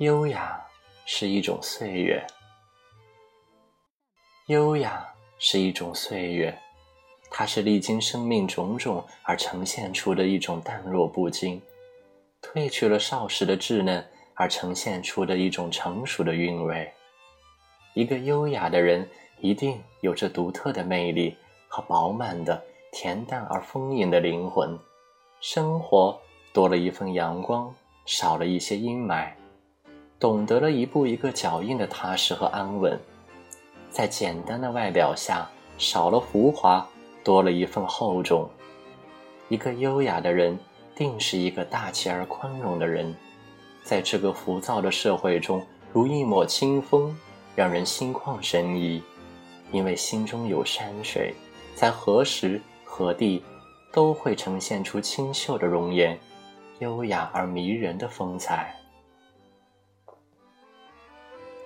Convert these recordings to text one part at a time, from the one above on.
优雅是一种岁月，优雅是一种岁月，它是历经生命种种而呈现出的一种淡若不惊，褪去了少时的稚嫩而呈现出的一种成熟的韵味。一个优雅的人一定有着独特的魅力和饱满的、恬淡而丰盈的灵魂，生活多了一份阳光，少了一些阴霾。懂得了一步一个脚印的踏实和安稳，在简单的外表下少了浮华，多了一份厚重。一个优雅的人，定是一个大气而宽容的人，在这个浮躁的社会中，如一抹清风，让人心旷神怡。因为心中有山水，在何时何地，都会呈现出清秀的容颜，优雅而迷人的风采。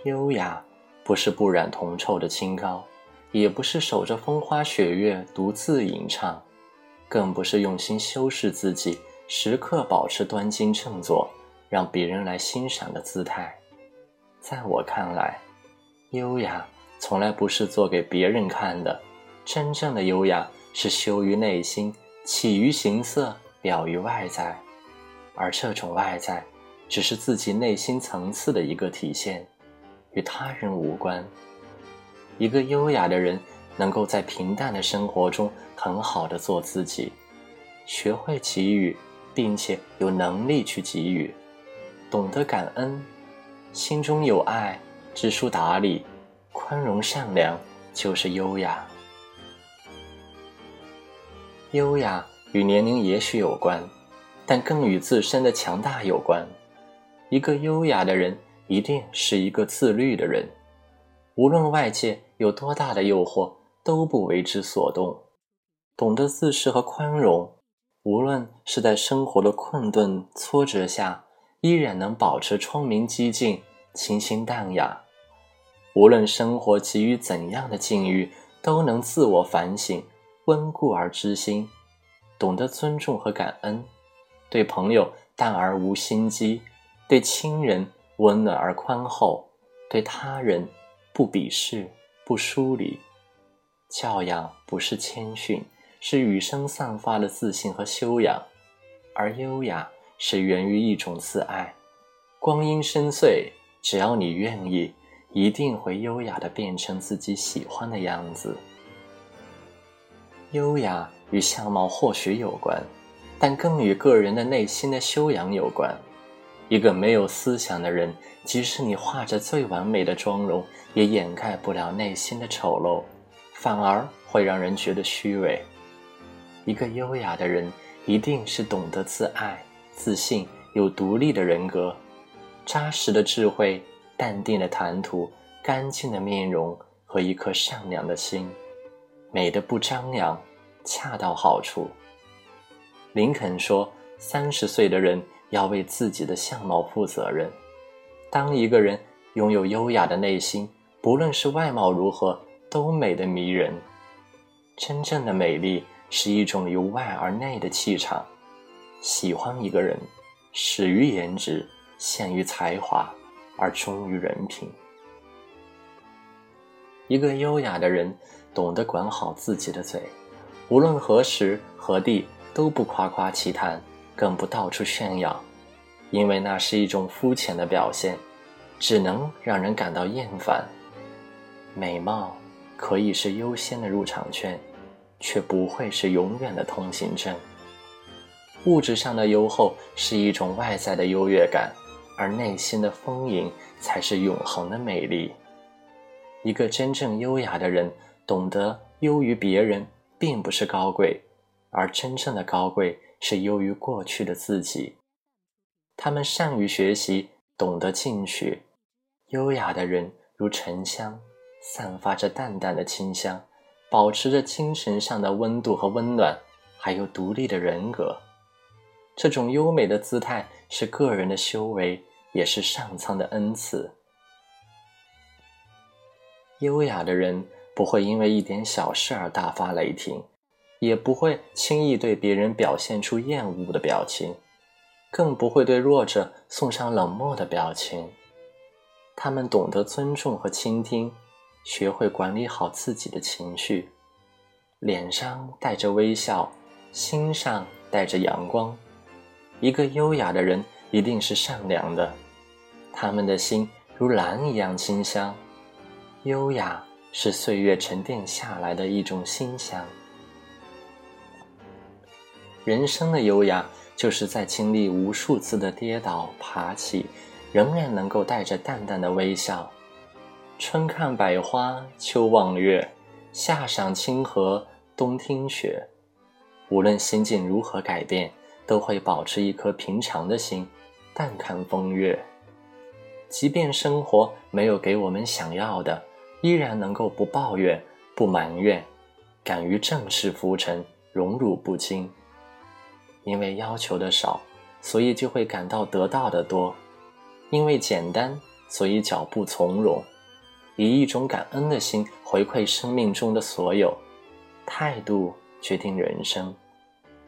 优雅，不是不染铜臭的清高，也不是守着风花雪月独自吟唱，更不是用心修饰自己，时刻保持端襟正坐，让别人来欣赏的姿态。在我看来，优雅从来不是做给别人看的，真正的优雅是修于内心，起于形色，表于外在，而这种外在，只是自己内心层次的一个体现。与他人无关。一个优雅的人，能够在平淡的生活中很好的做自己，学会给予，并且有能力去给予，懂得感恩，心中有爱，知书达理，宽容善良，就是优雅。优雅与年龄也许有关，但更与自身的强大有关。一个优雅的人。一定是一个自律的人，无论外界有多大的诱惑，都不为之所动，懂得自视和宽容。无论是在生活的困顿挫折下，依然能保持聪明机警、清新淡雅。无论生活给予怎样的境遇，都能自我反省，温故而知新，懂得尊重和感恩。对朋友淡而无心机，对亲人。温暖而宽厚，对他人不鄙视、不疏离。教养不是谦逊，是与生散发的自信和修养；而优雅是源于一种自爱。光阴深邃，只要你愿意，一定会优雅的变成自己喜欢的样子。优雅与相貌或许有关，但更与个人的内心的修养有关。一个没有思想的人，即使你画着最完美的妆容，也掩盖不了内心的丑陋，反而会让人觉得虚伪。一个优雅的人，一定是懂得自爱、自信、有独立的人格，扎实的智慧、淡定的谈吐、干净的面容和一颗善良的心，美的不张扬，恰到好处。林肯说：“三十岁的人。”要为自己的相貌负责任。当一个人拥有优雅的内心，不论是外貌如何，都美得迷人。真正的美丽是一种由外而内的气场。喜欢一个人，始于颜值，陷于才华，而忠于人品。一个优雅的人，懂得管好自己的嘴，无论何时何地，都不夸夸其谈。更不到处炫耀，因为那是一种肤浅的表现，只能让人感到厌烦。美貌可以是优先的入场券，却不会是永远的通行证。物质上的优厚是一种外在的优越感，而内心的丰盈才是永恒的美丽。一个真正优雅的人，懂得优于别人，并不是高贵，而真正的高贵。是优于过去的自己，他们善于学习，懂得进取。优雅的人如沉香，散发着淡淡的清香，保持着精神上的温度和温暖，还有独立的人格。这种优美的姿态是个人的修为，也是上苍的恩赐。优雅的人不会因为一点小事而大发雷霆。也不会轻易对别人表现出厌恶的表情，更不会对弱者送上冷漠的表情。他们懂得尊重和倾听，学会管理好自己的情绪，脸上带着微笑，心上带着阳光。一个优雅的人一定是善良的，他们的心如兰一样清香。优雅是岁月沉淀下来的一种馨香。人生的优雅，就是在经历无数次的跌倒爬起，仍然能够带着淡淡的微笑。春看百花，秋望月，夏赏清河，冬听雪。无论心境如何改变，都会保持一颗平常的心，淡看风月。即便生活没有给我们想要的，依然能够不抱怨、不埋怨，敢于正视浮沉，荣辱不惊。因为要求的少，所以就会感到得到的多；因为简单，所以脚步从容。以一种感恩的心回馈生命中的所有，态度决定人生。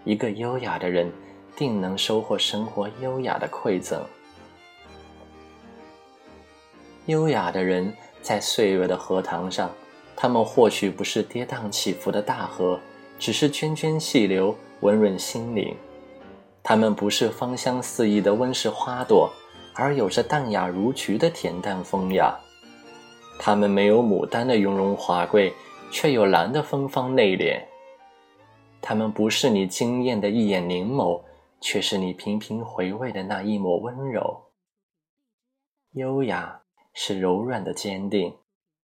一个优雅的人，定能收获生活优雅的馈赠。优雅的人在岁月的荷塘上，他们或许不是跌宕起伏的大河，只是涓涓细流，温润心灵。它们不是芳香四溢的温室花朵，而有着淡雅如菊的恬淡风雅。它们没有牡丹的雍容华贵，却有兰的芬芳内敛。它们不是你惊艳的一眼凝眸，却是你频频回味的那一抹温柔。优雅是柔软的坚定，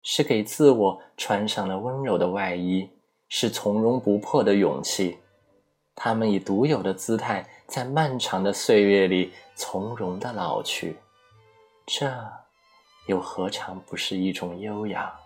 是给自我穿上了温柔的外衣，是从容不迫的勇气。他们以独有的姿态，在漫长的岁月里从容的老去，这又何尝不是一种优雅？